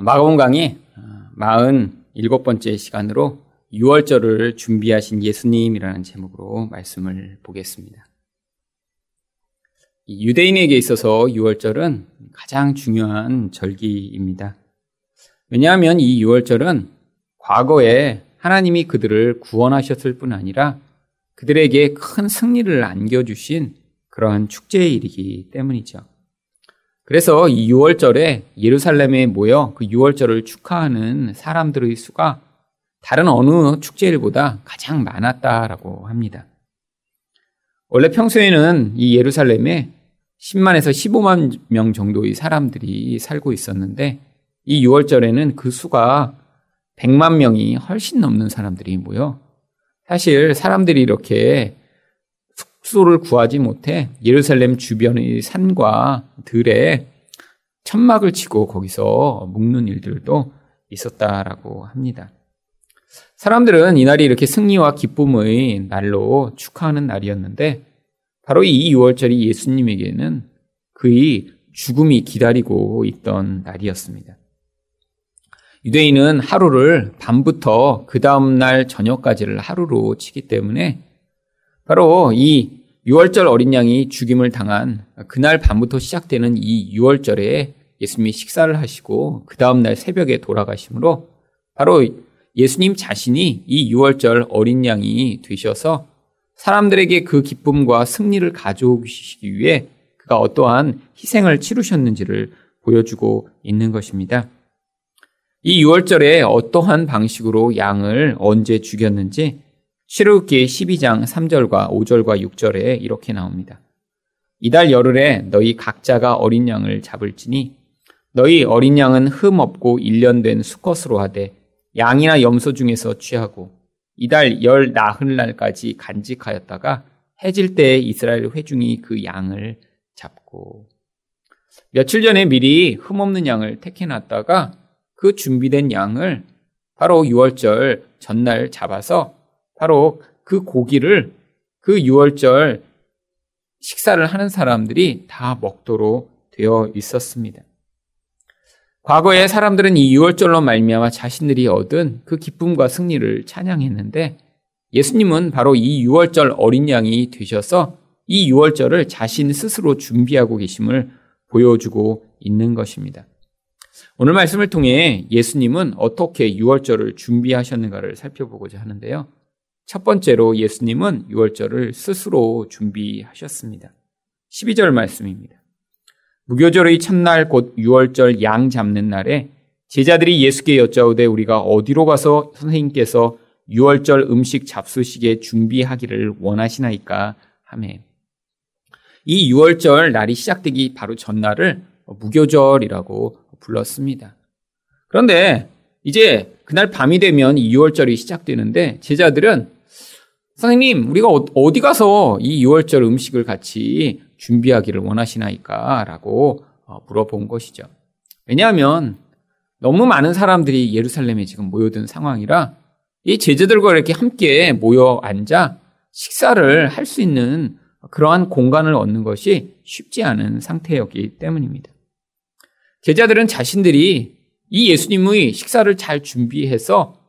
마가본 강의 47번째 시간으로 6월절을 준비하신 예수님이라는 제목으로 말씀을 보겠습니다. 유대인에게 있어서 6월절은 가장 중요한 절기입니다. 왜냐하면 이 6월절은 과거에 하나님이 그들을 구원하셨을 뿐 아니라 그들에게 큰 승리를 안겨주신 그러한 축제일이기 때문이죠. 그래서 이 6월절에 예루살렘에 모여 그 6월절을 축하하는 사람들의 수가 다른 어느 축제일보다 가장 많았다라고 합니다. 원래 평소에는 이 예루살렘에 10만에서 15만 명 정도의 사람들이 살고 있었는데 이 6월절에는 그 수가 100만 명이 훨씬 넘는 사람들이 모여 사실 사람들이 이렇게 숙소를 구하지 못해 예루살렘 주변의 산과 들에 천막을 치고 거기서 묵는 일들도 있었다라고 합니다. 사람들은 이날이 이렇게 승리와 기쁨의 날로 축하하는 날이었는데 바로 이 6월절이 예수님에게는 그의 죽음이 기다리고 있던 날이었습니다. 유대인은 하루를 밤부터 그 다음날 저녁까지를 하루로 치기 때문에 바로 이 6월절 어린 양이 죽임을 당한 그날 밤부터 시작되는 이 6월절에 예수님이 식사를 하시고 그 다음날 새벽에 돌아가심으로 바로 예수님 자신이 이 6월절 어린 양이 되셔서 사람들에게 그 기쁨과 승리를 가져오시기 위해 그가 어떠한 희생을 치르셨는지를 보여주고 있는 것입니다. 이 6월절에 어떠한 방식으로 양을 언제 죽였는지 시르기 12장 3절과 5절과 6절에 이렇게 나옵니다. 이달 열흘에 너희 각자가 어린 양을 잡을지니 너희 어린 양은 흠 없고 일련된 수컷으로 하되 양이나 염소 중에서 취하고 이달 열 나흘 날까지 간직하였다가 해질 때에 이스라엘 회중이 그 양을 잡고 며칠 전에 미리 흠없는 양을 택해놨다가 그 준비된 양을 바로 6월절 전날 잡아서 바로 그 고기를 그 6월절 식사를 하는 사람들이 다 먹도록 되어 있었습니다. 과거에 사람들은 이 6월절로 말미암아 자신들이 얻은 그 기쁨과 승리를 찬양했는데 예수님은 바로 이 6월절 어린 양이 되셔서 이 6월절을 자신 스스로 준비하고 계심을 보여주고 있는 것입니다. 오늘 말씀을 통해 예수님은 어떻게 6월절을 준비하셨는가를 살펴보고자 하는데요. 첫 번째로 예수님은 6월절을 스스로 준비하셨습니다. 12절 말씀입니다. 무교절의 첫날 곧 6월절 양 잡는 날에 제자들이 예수께 여짜오되 우리가 어디로 가서 선생님께서 6월절 음식 잡수시게 준비하기를 원하시나이까 하매 이 6월절 날이 시작되기 바로 전날을 무교절이라고 불렀습니다. 그런데 이제 그날 밤이 되면 이 6월절이 시작되는데 제자들은 선생님, 우리가 어, 어디 가서 이 6월절 음식을 같이 준비하기를 원하시나이까? 라고 어, 물어본 것이죠. 왜냐하면 너무 많은 사람들이 예루살렘에 지금 모여든 상황이라 이 제자들과 이렇게 함께 모여 앉아 식사를 할 수 있는 그러한 공간을 얻는 것이 쉽지 않은 상태였기 때문입니다. 제자들은 자신들이 이 예수님의 식사를 잘 준비해서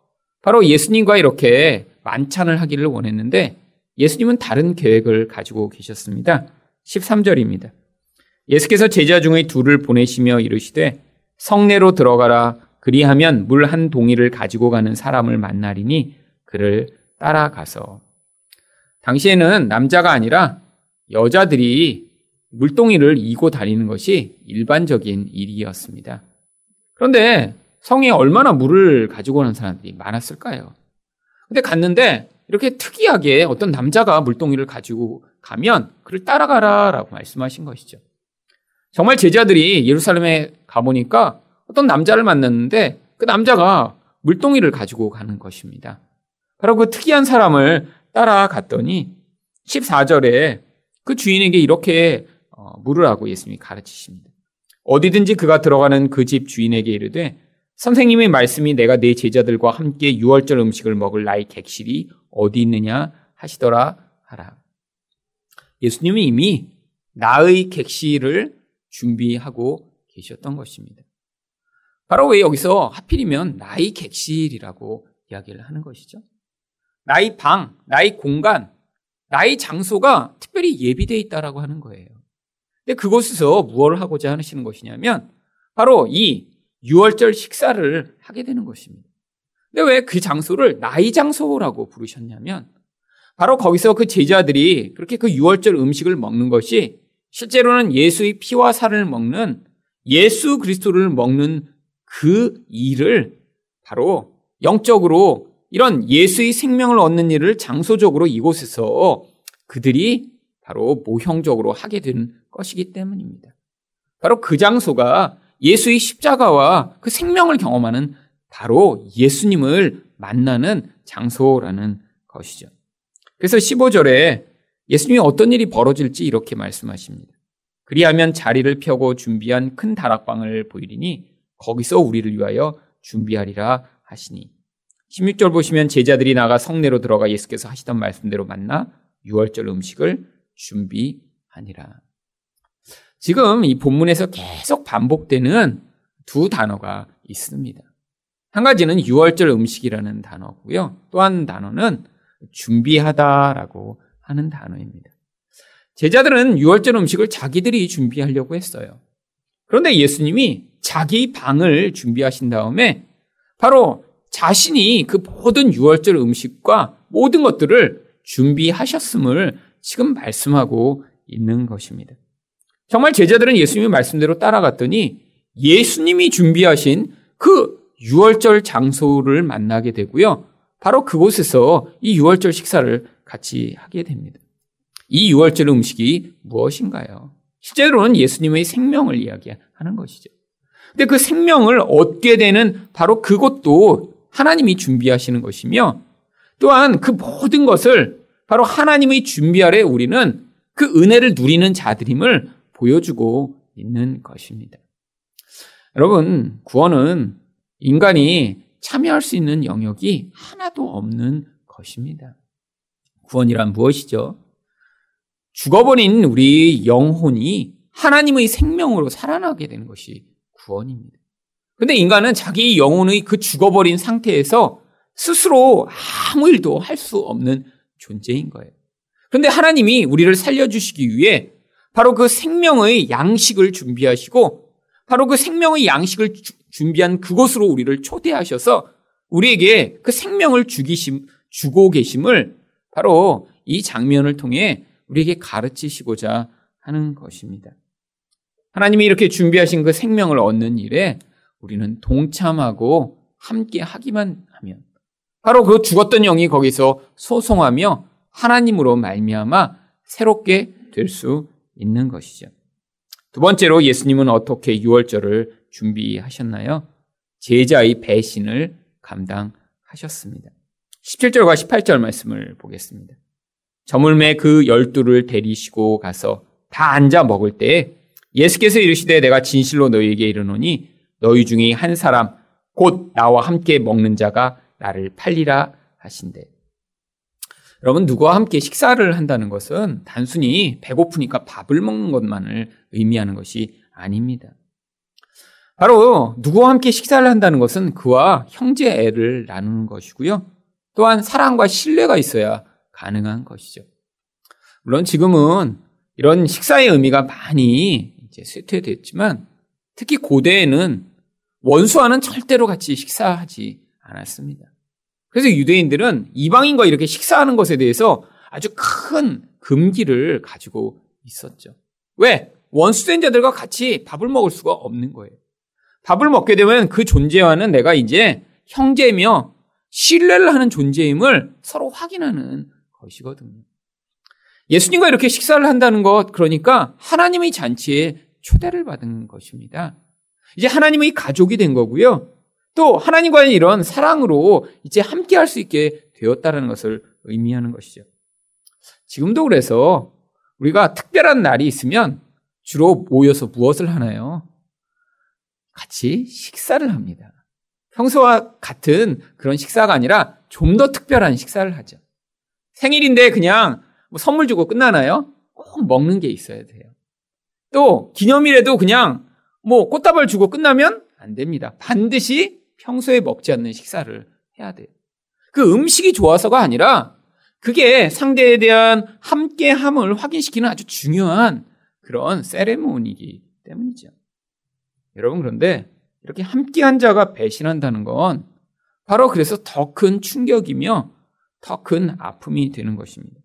바로 예수님과 이렇게 만찬을 하기를 원했는데 예수님은 다른 계획을 가지고 계셨습니다. 13절입니다. 예수께서 제자 중의 둘을 보내시며 이르시되 성내로 들어가라 그리하면 물 한 동이를 가지고 가는 사람을 만나리니 그를 따라가서 당시에는 남자가 아니라 여자들이 물동이를 이고 다니는 것이 일반적인 일이었습니다. 그런데 성에 얼마나 물을 가지고 오는 사람들이 많았을까요? 근데 갔는데 이렇게 특이하게 어떤 남자가 물동이를 가지고 가면 그를 따라가라라고 말씀하신 것이죠. 정말 제자들이 예루살렘에 가보니까 어떤 남자를 만났는데 그 남자가 물동이를 가지고 가는 것입니다. 바로 그 특이한 사람을 따라갔더니 14절에 그 주인에게 이렇게 어, 물으라고 예수님이 가르치십니다. 어디든지 그가 들어가는 그 집 주인에게 이르되 선생님의 말씀이 내가 내 제자들과 함께 유월절 음식을 먹을 나의 객실이 어디 있느냐 하시더라 하라. 예수님이 이미 나의 객실을 준비하고 계셨던 것입니다. 바로 왜 여기서 하필이면 나이 객실이라고 이야기를 하는 것이죠. 나의 방, 나의 공간, 나의 장소가 특별히 예비되어 있다라고 하는 거예요. 근데 그곳에서 무엇을 하고자 하시는 것이냐면 바로 이 6월절 식사를 하게 되는 것입니다. 근데 왜 그 장소를 나의 장소라고 부르셨냐면 바로 거기서 그 제자들이 그렇게 그 6월절 음식을 먹는 것이 실제로는 예수의 피와 살을 먹는 예수 그리스도를 먹는 그 일을 바로 영적으로 이런 예수의 생명을 얻는 일을 장소적으로 이곳에서 그들이 바로 모형적으로 하게 되는 것이기 때문입니다. 바로 그 장소가 예수의 십자가와 그 생명을 경험하는 바로 예수님을 만나는 장소라는 것이죠. 그래서 15절에 예수님이 어떤 일이 벌어질지 이렇게 말씀하십니다. 그리하면 자리를 펴고 준비한 큰 다락방을 보이리니 거기서 우리를 위하여 준비하리라 하시니 16절 보시면 제자들이 나가 성내로 들어가 예수께서 하시던 말씀대로 만나 6월절 음식을 준비하니라. 지금 이 본문에서 계속 반복되는 두 단어가 있습니다. 한 가지는 6월절 음식이라는 단어고요. 또 한 단어는 준비하다라고 하는 단어입니다. 제자들은 6월절 음식을 자기들이 준비하려고 했어요. 그런데 예수님이 자기 방을 준비하신 다음에 바로 자신이 그 모든 6월절 음식과 모든 것들을 준비하셨음을 지금 말씀하고 있는 것입니다. 정말 제자들은 예수님의 말씀대로 따라갔더니 예수님이 준비하신 그 6월절 장소를 만나게 되고요. 바로 그곳에서 이 6월절 식사를 같이 하게 됩니다. 이 6월절 음식이 무엇인가요? 실제로는 예수님의 생명을 이야기하는 것이죠. 근데 그 생명을 얻게 되는 바로 그것도 하나님이 준비하시는 것이며 또한 그 모든 것을 바로 하나님의 준비하래 우리는 그 은혜를 누리는 자들임을 보여주고 있는 것입니다. 여러분, 구원은 인간이 참여할 수 있는 영역이 하나도 없는 것입니다. 구원이란 무엇이죠? 죽어버린 우리 영혼이 하나님의 생명으로 살아나게 되는 것이 구원입니다. 근데 인간은 자기 영혼의 그 죽어버린 상태에서 스스로 아무 일도 할 수 없는 존재인 거예요. 그런데 하나님이 우리를 살려주시기 위해 바로 그 생명의 양식을 준비하시고 바로 그 생명의 양식을 주, 준비한 그곳으로 우리를 초대하셔서 우리에게 그 생명을 주기심, 주고 계심을 바로 이 장면을 통해 우리에게 가르치시고자 하는 것입니다. 하나님이 이렇게 준비하신 그 생명을 얻는 일에 우리는 동참하고 함께 하기만 하면 바로 그 죽었던 영이 거기서 소송하며 하나님으로 말미암아 새롭게 될 수 있는 것이죠. 두 번째로 예수님은 어떻게 유월절을 준비하셨나요? 제자의 배신을 감당하셨습니다. 17절과 18절 말씀을 보겠습니다. 저물매 그 열두를 데리시고 가서 다 앉아 먹을 때 예수께서 이르시되 내가 진실로 너희에게 이르노니 너희 중에 한 사람 곧 나와 함께 먹는 자가 나를 팔리라 하신대. 여러분 누구와 함께 식사를 한다는 것은 단순히 배고프니까 밥을 먹는 것만을 의미하는 것이 아닙니다. 바로 누구와 함께 식사를 한다는 것은 그와 형제애를 나누는 것이고요. 또한 사랑과 신뢰가 있어야 가능한 것이죠. 물론 지금은 이런 식사의 의미가 많이 이제 쇠퇴됐지만 특히 고대에는 원수와는 절대로 같이 식사하지 않았습니다. 그래서 유대인들은 이방인과 이렇게 식사하는 것에 대해서 아주 큰 금기를 가지고 있었죠. 왜? 원수된 자들과 같이 밥을 먹을 수가 없는 거예요. 밥을 먹게 되면 그 존재와는 내가 이제 형제며 신뢰를 하는 존재임을 서로 확인하는 것이거든요. 예수님과 이렇게 식사를 한다는 것, 그러니까 하나님의 잔치에 초대를 받은 것입니다. 이제 하나님의 가족이 된 거고요. 또 하나님과의 이런 사랑으로 이제 함께 할 수 있게 되었다는 것을 의미하는 것이죠. 지금도 그래서 우리가 특별한 날이 있으면 주로 모여서 무엇을 하나요? 같이 식사를 합니다. 평소와 같은 그런 식사가 아니라 좀 더 특별한 식사를 하죠. 생일인데 그냥 뭐 선물 주고 끝나나요? 꼭 먹는 게 있어야 돼요. 또 기념일에도 그냥 뭐 꽃다발 주고 끝나면 안 됩니다. 반드시 평소에 먹지 않는 식사를 해야 돼요. 그 음식이 좋아서가 아니라 그게 상대에 대한 함께함을 확인시키는 아주 중요한 그런 세레모니이기 때문이죠. 여러분 그런데 이렇게 함께한 자가 배신한다는 건 바로 그래서 더 큰 충격이며 더 큰 아픔이 되는 것입니다.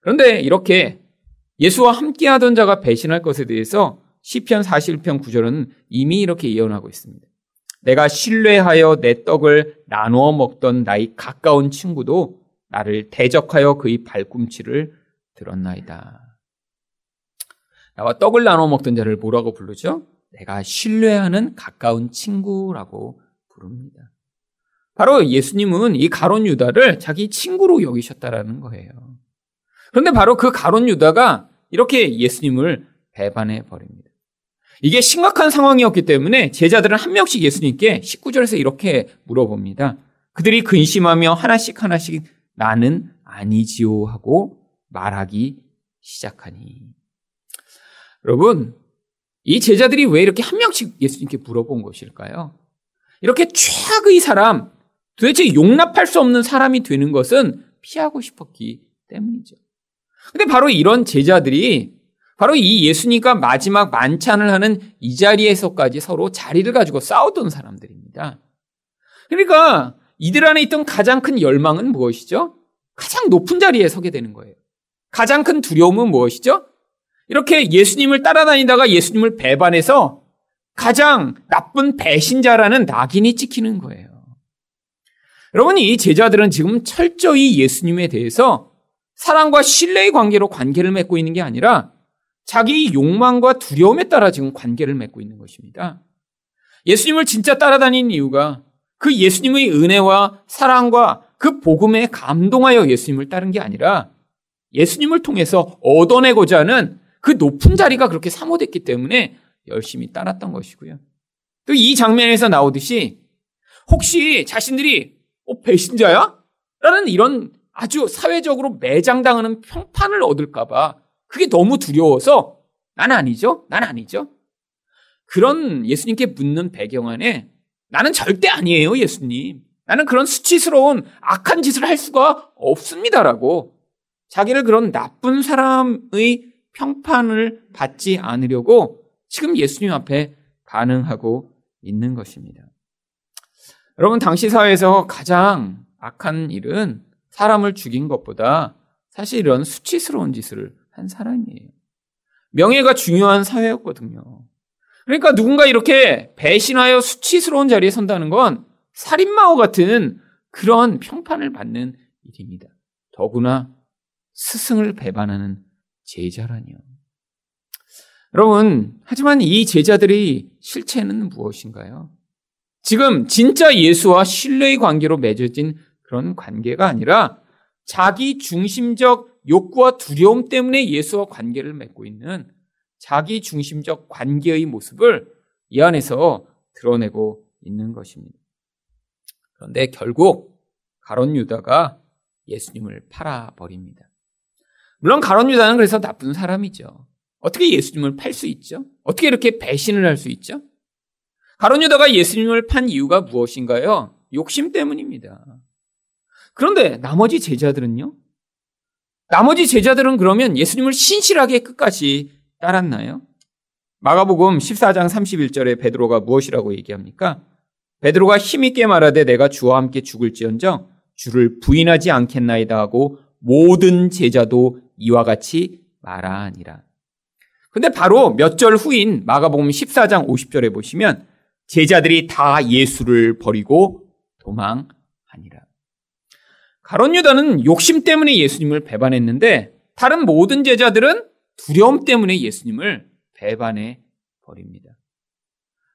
그런데 이렇게 예수와 함께하던 자가 배신할 것에 대해서 시편 41편 9절은 이미 이렇게 예언하고 있습니다. 내가 신뢰하여 내 떡을 나누어 먹던 나의 가까운 친구도 나를 대적하여 그의 발꿈치를 들었나이다. 나와 떡을 나눠 먹던 자를 뭐라고 부르죠? 내가 신뢰하는 가까운 친구라고 부릅니다. 바로 예수님은 이 가론 유다를 자기 친구로 여기셨다라는 거예요. 그런데 바로 그 가론 유다가 이렇게 예수님을 배반해 버립니다. 이게 심각한 상황이었기 때문에 제자들은 한 명씩 예수님께 19절에서 이렇게 물어봅니다. 그들이 근심하며 하나씩 하나씩 나는 아니지요 하고 말하기 시작하니. 여러분, 이 제자들이 왜 이렇게 한 명씩 예수님께 물어본 것일까요? 이렇게 최악의 사람, 도대체 용납할 수 없는 사람이 되는 것은 피하고 싶었기 때문이죠. 근데 바로 이런 제자들이 바로 이 예수님과 마지막 만찬을 하는 이 자리에서까지 서로 자리를 가지고 싸우던 사람들입니다. 그러니까 이들 안에 있던 가장 큰 열망은 무엇이죠? 가장 높은 자리에 서게 되는 거예요. 가장 큰 두려움은 무엇이죠? 이렇게 예수님을 따라다니다가 예수님을 배반해서 가장 나쁜 배신자라는 낙인이 찍히는 거예요. 여러분, 이 제자들은 지금 철저히 예수님에 대해서 사랑과 신뢰의 관계로 관계를 맺고 있는 게 아니라 자기 욕망과 두려움에 따라 지금 관계를 맺고 있는 것입니다. 예수님을 진짜 따라다니는 이유가 그 예수님의 은혜와 사랑과 그 복음에 감동하여 예수님을 따른 게 아니라 예수님을 통해서 얻어내고자 하는 그 높은 자리가 그렇게 사모됐기 때문에 열심히 따랐던 것이고요. 또 이 장면에서 나오듯이 혹시 자신들이 어, 배신자야? 라는 이런 아주 사회적으로 매장당하는 평판을 얻을까봐 그게 너무 두려워서 난 아니죠? 난 아니죠? 그런 예수님께 묻는 배경 안에 나는 절대 아니에요, 예수님. 나는 그런 수치스러운 악한 짓을 할 수가 없습니다라고 자기를 그런 나쁜 사람의 평판을 받지 않으려고 지금 예수님 앞에 반응하고 있는 것입니다. 여러분, 당시 사회에서 가장 악한 일은 사람을 죽인 것보다 사실 이런 수치스러운 짓을 한 사람이에요. 명예가 중요한 사회였거든요. 그러니까 누군가 이렇게 배신하여 수치스러운 자리에 선다는 건 살인마와 같은 그런 평판을 받는 일입니다. 더구나 스승을 배반하는 제자라니요. 여러분, 하지만 이 제자들의 실체는 무엇인가요? 지금 진짜 예수와 신뢰의 관계로 맺어진 그런 관계가 아니라 자기 중심적 욕구와 두려움 때문에 예수와 관계를 맺고 있는 자기 중심적 관계의 모습을 이 안에서 드러내고 있는 것입니다. 그런데 결국 가론 유다가 예수님을 팔아버립니다. 물론 가론 유다는 그래서 나쁜 사람이죠. 어떻게 예수님을 팔 수 있죠? 어떻게 이렇게 배신을 할 수 있죠? 가론 유다가 예수님을 판 이유가 무엇인가요? 욕심 때문입니다. 그런데 나머지 제자들은요? 나머지 제자들은 그러면 예수님을 신실하게 끝까지 따랐나요? 마가복음 14장 31절에 베드로가 무엇이라고 얘기합니까? 베드로가 힘있게 말하되 내가 주와 함께 죽을지언정 주를 부인하지 않겠나이다 하고 모든 제자도 이와 같이 말하니라. 근데 바로 몇 절 후인 마가복음 14장 50절에 보시면 제자들이 다 예수를 버리고 도망하니라. 가론 유다는 욕심 때문에 예수님을 배반했는데 다른 모든 제자들은 두려움 때문에 예수님을 배반해 버립니다.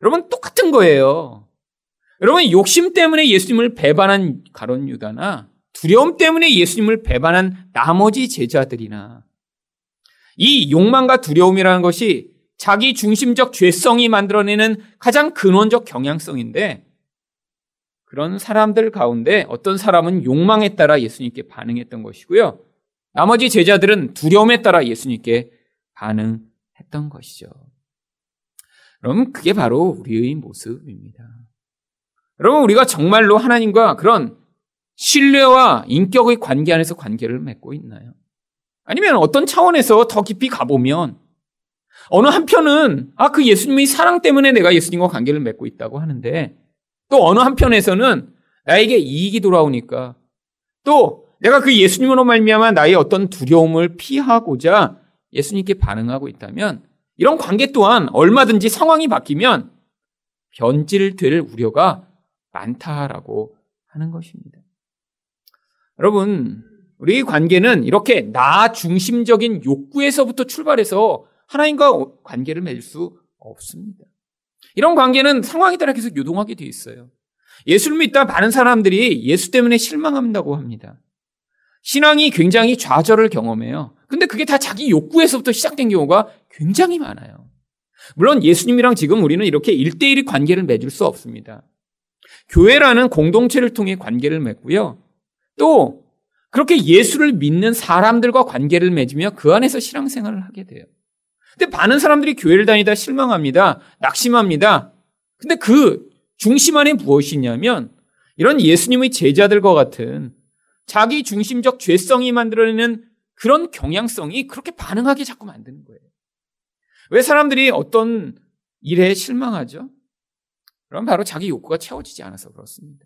여러분 똑같은 거예요. 여러분 욕심 때문에 예수님을 배반한 가론 유다나 두려움 때문에 예수님을 배반한 나머지 제자들이나 이 욕망과 두려움이라는 것이 자기 중심적 죄성이 만들어내는 가장 근원적 경향성인데 그런 사람들 가운데 어떤 사람은 욕망에 따라 예수님께 반응했던 것이고요. 나머지 제자들은 두려움에 따라 예수님께 반응했던 것이죠. 그럼 그게 바로 우리의 모습입니다. 여러분, 우리가 정말로 하나님과 그런 신뢰와 인격의 관계 안에서 관계를 맺고 있나요? 아니면 어떤 차원에서 더 깊이 가보면 어느 한편은 아, 그 예수님의 사랑 때문에 내가 예수님과 관계를 맺고 있다고 하는데 또 어느 한편에서는 나에게 이익이 돌아오니까 또 내가 그 예수님으로 말미암아 나의 어떤 두려움을 피하고자 예수님께 반응하고 있다면 이런 관계 또한 얼마든지 상황이 바뀌면 변질될 우려가 많다라고 하는 것입니다. 여러분, 우리 관계는 이렇게 나 중심적인 욕구에서부터 출발해서 하나님과 관계를 맺을 수 없습니다. 이런 관계는 상황에 따라 계속 요동하게 되어 있어요. 예수를 믿다 많은 사람들이 예수 때문에 실망한다고 합니다. 신앙이 굉장히 좌절을 경험해요. 근데 그게 다 자기 욕구에서부터 시작된 경우가 굉장히 많아요. 물론 예수님이랑 지금 우리는 이렇게 일대일의 관계를 맺을 수 없습니다. 교회라는 공동체를 통해 관계를 맺고요. 또 그렇게 예수를 믿는 사람들과 관계를 맺으며 그 안에서 신앙생활을 하게 돼요. 근데 많은 사람들이 교회를 다니다 실망합니다. 낙심합니다. 근데 그 중심 안에 무엇이냐면 이런 예수님의 제자들과 같은 자기 중심적 죄성이 만들어내는 그런 경향성이 그렇게 반응하게 자꾸 만드는 거예요. 왜 사람들이 어떤 일에 실망하죠? 그럼 바로 자기 욕구가 채워지지 않아서 그렇습니다.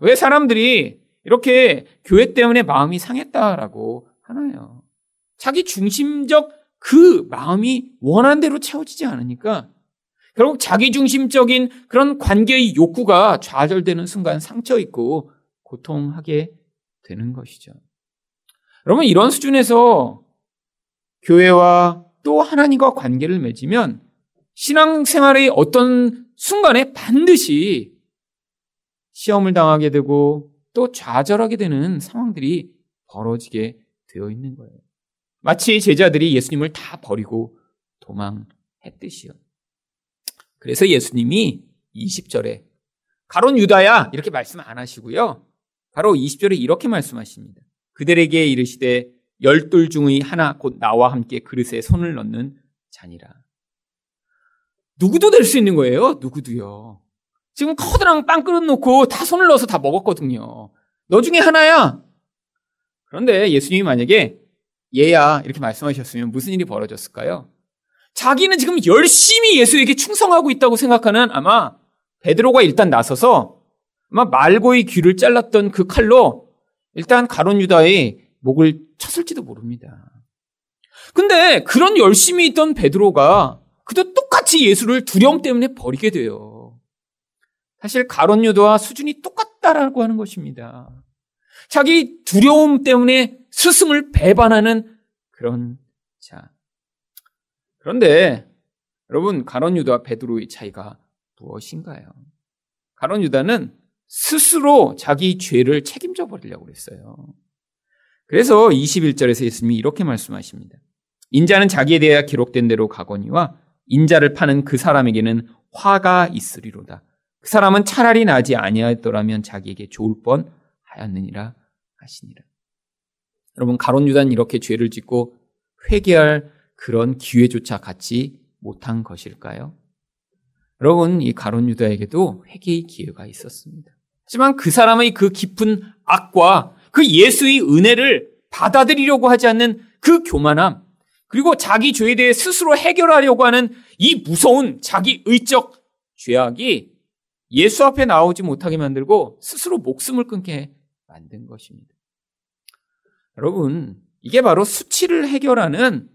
왜 사람들이 이렇게 교회 때문에 마음이 상했다라고 하나요? 자기 중심적 그 마음이 원한 대로 채워지지 않으니까 결국 자기 중심적인 그런 관계의 욕구가 좌절되는 순간 상처 있고 고통하게 되는 것이죠. 여러분 이런 수준에서 교회와 또 하나님과 관계를 맺으면 신앙생활의 어떤 순간에 반드시 시험을 당하게 되고 또 좌절하게 되는 상황들이 벌어지게 되어 있는 거예요. 마치 제자들이 예수님을 다 버리고 도망했듯이요. 그래서 예수님이 20절에 가론 유다야 이렇게 말씀 안 하시고요. 바로 20절에 이렇게 말씀하십니다. 그들에게 이르시되 열둘 중의 하나 곧 나와 함께 그릇에 손을 넣는 자니라. 누구도 될 수 있는 거예요. 누구도요. 지금 커다란 빵 그릇 놓고 다 손을 넣어서 다 먹었거든요. 너 중에 하나야. 그런데 예수님이 만약에 얘야 이렇게 말씀하셨으면 무슨 일이 벌어졌을까요? 자기는 지금 열심히 예수에게 충성하고 있다고 생각하는 아마 베드로가 일단 나서서 아마 말고의 귀를 잘랐던 그 칼로 일단 가론 유다의 목을 쳤을지도 모릅니다. 근데 그런 열심히 있던 베드로가 그도 똑같이 예수를 두려움 때문에 버리게 돼요. 사실 가론 유다와 수준이 똑같다라고 하는 것입니다. 자기 두려움 때문에 스승을 배반하는 그런 자. 그런데 여러분 가론 유다와 베드로의 차이가 무엇인가요? 가론 유다는 스스로 자기 죄를 책임져 버리려고 그랬어요. 그래서 21절에서 예수님이 이렇게 말씀하십니다. 인자는 자기에 대하여 기록된 대로 가거니와 인자를 파는 그 사람에게는 화가 있으리로다. 그 사람은 차라리 나지 아니하였더라면 자기에게 좋을 뻔 하였느니라 하시니라. 여러분 가론 유다는 이렇게 죄를 짓고 회개할 그런 기회조차 갖지 못한 것일까요? 여러분 이 가론 유다에게도 회개의 기회가 있었습니다. 하지만 그 사람의 그 깊은 악과 그 예수의 은혜를 받아들이려고 하지 않는 그 교만함, 그리고 자기 죄에 대해 스스로 해결하려고 하는 이 무서운 자기 의적 죄악이 예수 앞에 나오지 못하게 만들고 스스로 목숨을 끊게 만든 것입니다. 여러분, 이게 바로 수치를 해결하는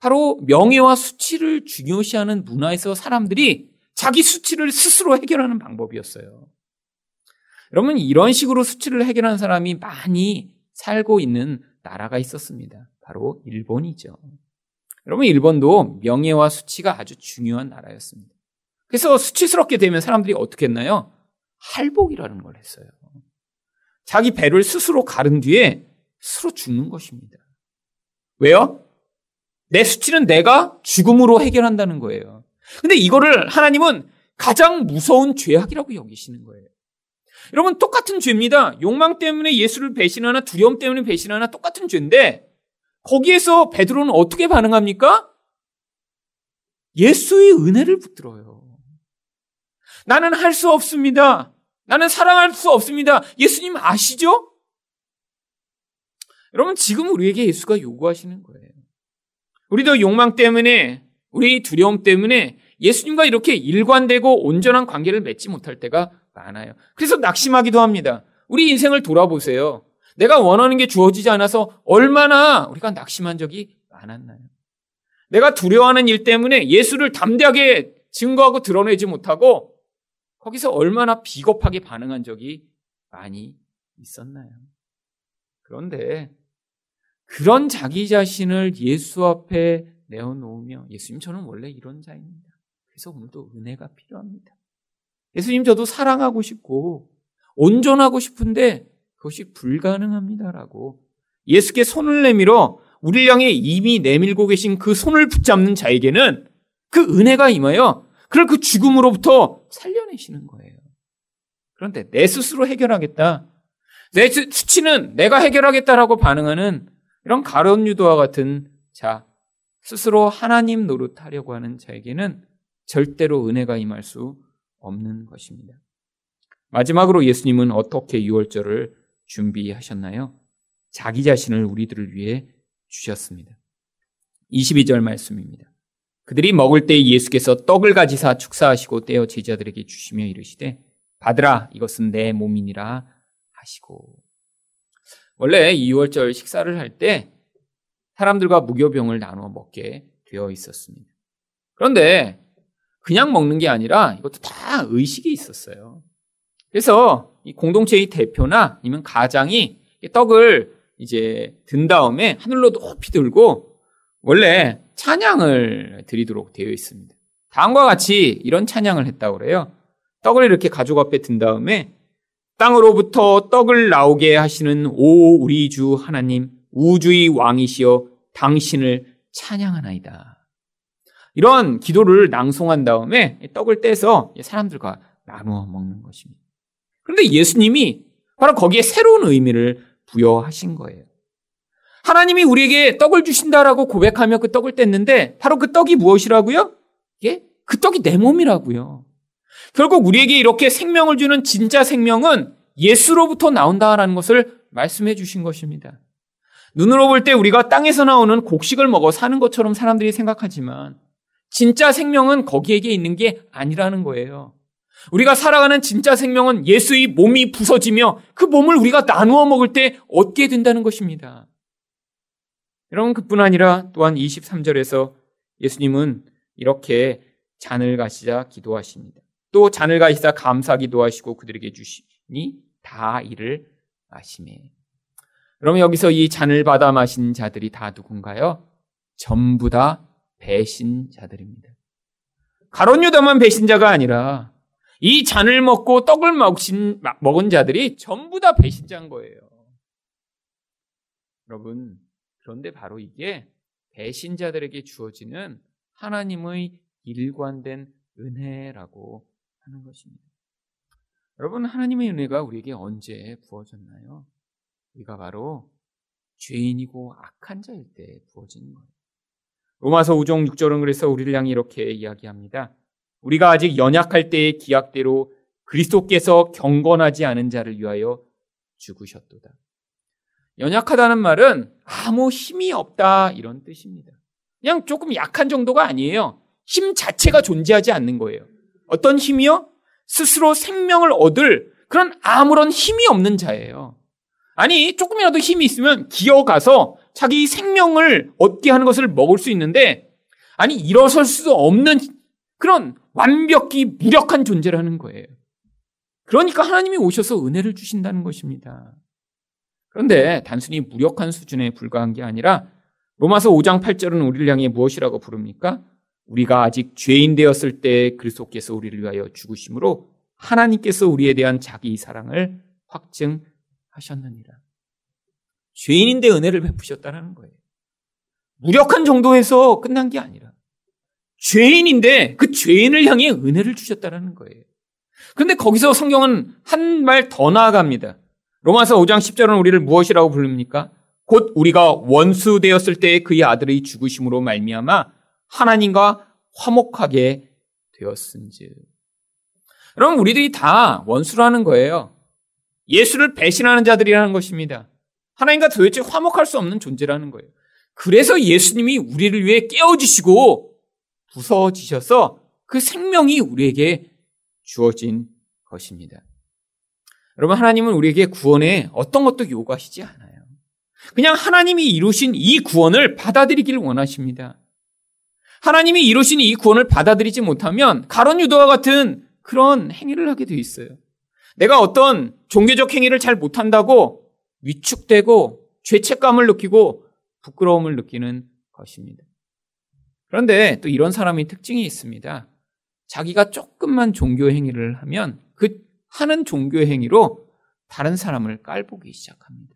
바로 명예와 수치를 중요시하는 문화에서 사람들이 자기 수치를 스스로 해결하는 방법이었어요. 여러분, 이런 식으로 수치를 해결하는 사람이 많이 살고 있는 나라가 있었습니다. 바로 일본이죠. 여러분, 일본도 명예와 수치가 아주 중요한 나라였습니다. 그래서 수치스럽게 되면 사람들이 어떻게 했나요? 할복이라는 걸 했어요. 자기 배를 스스로 가른 뒤에 스스로 죽는 것입니다. 왜요? 내 수치는 내가 죽음으로 해결한다는 거예요. 근데 이거를 하나님은 가장 무서운 죄악이라고 여기시는 거예요. 여러분 똑같은 죄입니다. 욕망 때문에 예수를 배신하나 두려움 때문에 배신하나 똑같은 죄인데 거기에서 베드로는 어떻게 반응합니까? 예수의 은혜를 붙들어요. 나는 할 수 없습니다. 나는 사랑할 수 없습니다. 예수님 아시죠? 여러분, 지금 우리에게 예수가 요구하시는 거예요. 우리도 욕망 때문에, 우리 두려움 때문에 예수님과 이렇게 일관되고 온전한 관계를 맺지 못할 때가 많아요. 그래서 낙심하기도 합니다. 우리 인생을 돌아보세요. 내가 원하는 게 주어지지 않아서 얼마나 우리가 낙심한 적이 많았나요? 내가 두려워하는 일 때문에 예수를 담대하게 증거하고 드러내지 못하고 거기서 얼마나 비겁하게 반응한 적이 많이 있었나요? 그런데 그런 자기 자신을 예수 앞에 내어놓으며 예수님 저는 원래 이런 자입니다. 그래서 오늘도 은혜가 필요합니다. 예수님 저도 사랑하고 싶고 온전하고 싶은데 그것이 불가능합니다라고 예수께 손을 내밀어 우리를 향해 이미 내밀고 계신 그 손을 붙잡는 자에게는 그 은혜가 임하여 그를 그 죽음으로부터 살려내시는 거예요. 그런데 내 스스로 해결하겠다. 내 수치는 내가 해결하겠다라고 반응하는 이런 가론 유도와 같은 자, 스스로 하나님 노릇하려고 하는 자에게는 절대로 은혜가 임할 수 없는 것입니다. 마지막으로 예수님은 어떻게 유월절을 준비하셨나요? 자기 자신을 우리들을 위해 주셨습니다. 22절 말씀입니다. 그들이 먹을 때 예수께서 떡을 가지사 축사하시고 떼어 제자들에게 주시며 이르시되 받으라 이것은 내 몸이니라 하시고 원래 이 6월절 식사를 할 때 사람들과 무교병을 나누어 먹게 되어 있었습니다. 그런데 그냥 먹는 게 아니라 이것도 다 의식이 있었어요. 그래서 이 공동체의 대표나 아니면 가장이 떡을 이제 든 다음에 하늘로 높이 들고 원래 찬양을 드리도록 되어 있습니다. 다음과 같이 이런 찬양을 했다고 그래요. 떡을 이렇게 가족 앞에 든 다음에 땅으로부터 떡을 나오게 하시는 오 우리 주 하나님 우주의 왕이시여 당신을 찬양하나이다. 이런 기도를 낭송한 다음에 떡을 떼서 사람들과 나누어 먹는 것입니다. 그런데 예수님이 바로 거기에 새로운 의미를 부여하신 거예요. 하나님이 우리에게 떡을 주신다라고 고백하며 그 떡을 뗐는데 바로 그 떡이 무엇이라고요? 예? 그 떡이 내 몸이라고요. 결국 우리에게 이렇게 생명을 주는 진짜 생명은 예수로부터 나온다라는 것을 말씀해 주신 것입니다. 눈으로 볼 때 우리가 땅에서 나오는 곡식을 먹어 사는 것처럼 사람들이 생각하지만 진짜 생명은 거기에게 있는 게 아니라는 거예요. 우리가 살아가는 진짜 생명은 예수의 몸이 부서지며 그 몸을 우리가 나누어 먹을 때 얻게 된다는 것입니다. 여러분, 그뿐 아니라 또한 23절에서 예수님은 이렇게 잔을 가시자 기도하십니다. 또 잔을 가시자 감사 기도 하시고 그들에게 주시니 다 이를 마시매. 그러면 여기서 이 잔을 받아 마신 자들이 다 누군가요? 전부 다 배신자들입니다. 가론 유다만 배신자가 아니라 이 잔을 먹고 떡을 먹신, 먹은 자들이 전부 다 배신자인 거예요. 여러분, 그런데 바로 이게 배신자들에게 주어지는 하나님의 일관된 은혜라고 하는 것입니다. 여러분, 하나님의 은혜가 우리에게 언제 부어졌나요? 우리가 바로 죄인이고 악한 자일 때 부어지는 거예요. 로마서 5종 6절은 그래서 우리를 향해 이렇게 이야기합니다. 우리가 아직 연약할 때의 기약대로 그리스도께서 경건하지 않은 자를 위하여 죽으셨도다. 연약하다는 말은 아무 힘이 없다 이런 뜻입니다. 그냥 조금 약한 정도가 아니에요. 힘 자체가 존재하지 않는 거예요. 어떤 힘이요? 스스로 생명을 얻을 그런 아무런 힘이 없는 자예요. 아니, 조금이라도 힘이 있으면 기어가서 자기 생명을 얻게 하는 것을 먹을 수 있는데, 아니, 일어설 수 없는 그런 완벽히 무력한 존재라는 거예요. 그러니까 하나님이 오셔서 은혜를 주신다는 것입니다. 그런데 단순히 무력한 수준에 불과한 게 아니라 로마서 5장 8절은 우리를 향해 무엇이라고 부릅니까? 우리가 아직 죄인 되었을 때 그리스도께서 우리를 위하여 죽으심으로 하나님께서 우리에 대한 자기 사랑을 확증하셨느니라. 죄인인데 은혜를 베푸셨다는 거예요. 무력한 정도에서 끝난 게 아니라 죄인인데 그 죄인을 향해 은혜를 주셨다는 거예요. 그런데 거기서 성경은 한 말 더 나아갑니다. 로마서 5장 10절은 우리를 무엇이라고 부릅니까? 곧 우리가 원수 되었을 때 그의 아들의 죽으심으로 말미암아 하나님과 화목하게 되었은즉. 그럼 우리들이 다 원수라는 거예요. 예수를 배신하는 자들이라는 것입니다. 하나님과 도대체 화목할 수 없는 존재라는 거예요. 그래서 예수님이 우리를 위해 깨어지시고 부서지셔서 그 생명이 우리에게 주어진 것입니다. 여러분, 하나님은 우리에게 구원에 어떤 것도 요구하시지 않아요. 그냥 하나님이 이루신 이 구원을 받아들이기를 원하십니다. 하나님이 이루신 이 구원을 받아들이지 못하면 가론 유도와 같은 그런 행위를 하게 돼 있어요. 내가 어떤 종교적 행위를 잘 못한다고 위축되고 죄책감을 느끼고 부끄러움을 느끼는 것입니다. 그런데 또 이런 사람의 특징이 있습니다. 자기가 조금만 종교 행위를 하면 그 하는 종교 행위로 다른 사람을 깔보기 시작합니다.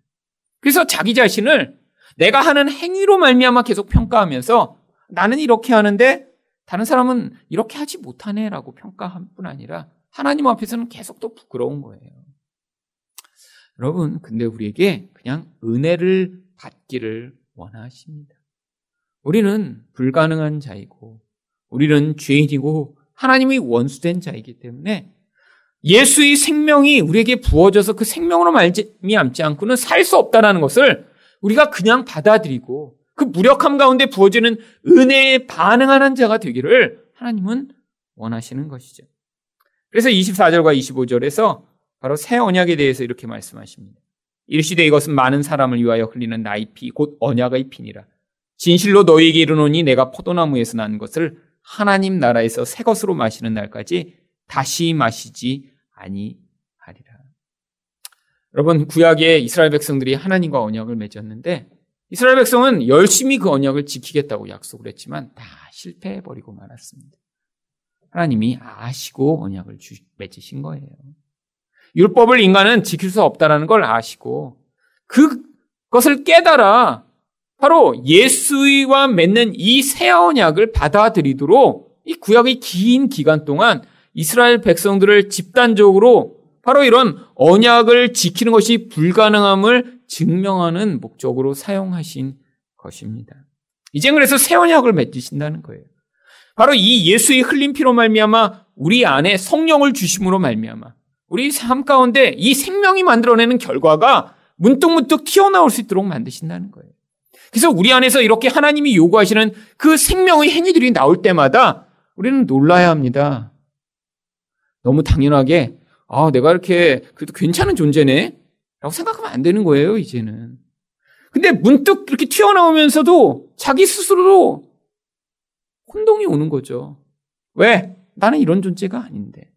그래서 자기 자신을 내가 하는 행위로 말미암아 계속 평가하면서 나는 이렇게 하는데 다른 사람은 이렇게 하지 못하네라고 평가할 뿐 아니라 하나님 앞에서는 계속 또 부끄러운 거예요. 여러분, 근데 우리에게 그냥 은혜를 받기를 원하십니다. 우리는 불가능한 자이고, 우리는 죄인이고, 하나님이 원수된 자이기 때문에 예수의 생명이 우리에게 부어져서 그 생명으로 말미암지 않고는 살 수 없다는 것을 우리가 그냥 받아들이고 그 무력함 가운데 부어지는 은혜에 반응하는 자가 되기를 하나님은 원하시는 것이죠. 그래서 24절과 25절에서 바로 새 언약에 대해서 이렇게 말씀하십니다. 이르시되 이것은 많은 사람을 위하여 흘리는 나의 피, 곧 언약의 피니라. 진실로 너희에게 이르노니 내가 포도나무에서 난 것을 하나님 나라에서 새 것으로 마시는 날까지 다시 마시지 아니하리라. 여러분 구약에 이스라엘 백성들이 하나님과 언약을 맺었는데 이스라엘 백성은 열심히 그 언약을 지키겠다고 약속을 했지만 다 실패해 버리고 말았습니다. 하나님이 아시고 언약을 주, 맺으신 거예요. 율법을 인간은 지킬 수 없다라는 걸 아시고 그것을 깨달아 바로 예수와 맺는 이 새 언약을 받아들이도록 이 구약의 긴 기간 동안 이스라엘 백성들을 집단적으로 바로 이런 언약을 지키는 것이 불가능함을 증명하는 목적으로 사용하신 것입니다. 이제 그래서 새 언약을 맺으신다는 거예요. 바로 이 예수의 흘린 피로 말미암아 우리 안에 성령을 주심으로 말미암아 우리 삶 가운데 이 생명이 만들어내는 결과가 문득문득 튀어나올 수 있도록 만드신다는 거예요. 그래서 우리 안에서 이렇게 하나님이 요구하시는 그 생명의 행위들이 나올 때마다 우리는 놀라야 합니다. 너무 당연하게 아, 내가 이렇게 그래도 괜찮은 존재네? 라고 생각하면 안 되는 거예요, 이제는. 근데 문득 이렇게 튀어나오면서도 자기 스스로로 혼동이 오는 거죠. 왜? 나는 이런 존재가 아닌데.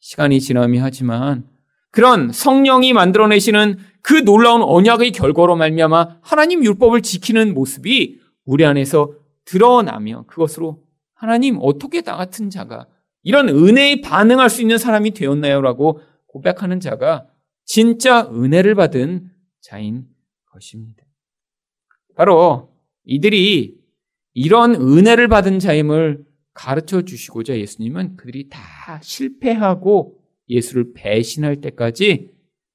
시간이 지나면 하지만 그런 성령이 만들어내시는 그 놀라운 언약의 결과로 말미암아 하나님 율법을 지키는 모습이 우리 안에서 드러나며 그것으로 하나님 어떻게 나 같은 자가 이런 은혜에 반응할 수 있는 사람이 되었나요? 라고 고백하는 자가 진짜 은혜를 받은 자인 것입니다. 바로 이들이 이런 은혜를 받은 자임을 가르쳐 주시고자 예수님은 그들이 다 실패하고 예수를 배신할 때까지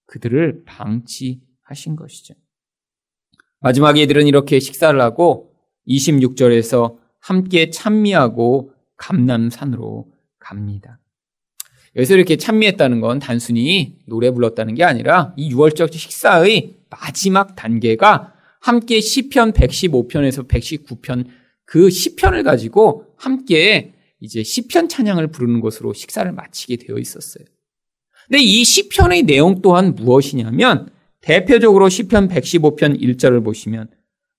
그들을 방치하신 것이죠. 마지막에 이들은 이렇게 식사를 하고 26절에서 함께 찬미하고 감남산으로 갑니다. 여기서 이렇게 찬미했다는 건 단순히 노래 불렀다는 게 아니라 이 6월절 식사의 마지막 단계가 함께 시편 115편에서 119편 그 시편을 가지고 함께 이제 시편 찬양을 부르는 것으로 식사를 마치게 되어 있었어요. 근데 이 시편의 내용 또한 무엇이냐면 대표적으로 시편 115편 1절을 보시면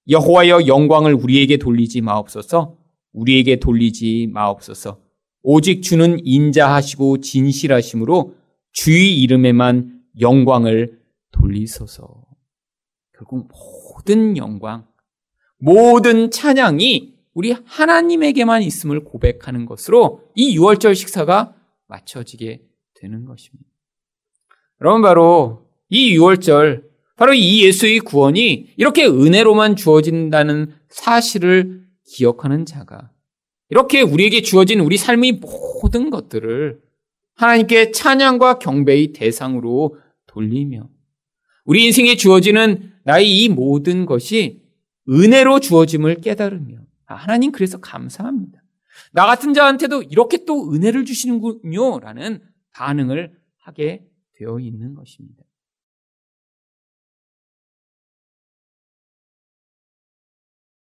여호와여 영광을 우리에게 돌리지 마옵소서 우리에게 돌리지 마옵소서 오직 주는 인자하시고 진실하심으로 주의 이름에만 영광을 돌리소서. 결국 모든 영광, 모든 찬양이 우리 하나님에게만 있음을 고백하는 것으로 이 6월절 식사가 맞춰지게 되는 것입니다. 여러분 바로 이 6월절, 바로 이 예수의 구원이 이렇게 은혜로만 주어진다는 사실을 기억하는 자가 이렇게 우리에게 주어진 우리 삶의 모든 것들을 하나님께 찬양과 경배의 대상으로 돌리며 우리 인생에 주어지는 나의 이 모든 것이 은혜로 주어짐을 깨달으며 아, 하나님 그래서 감사합니다. 나 같은 자한테도 이렇게 또 은혜를 주시는군요. 라는 반응을 하게 되어 있는 것입니다.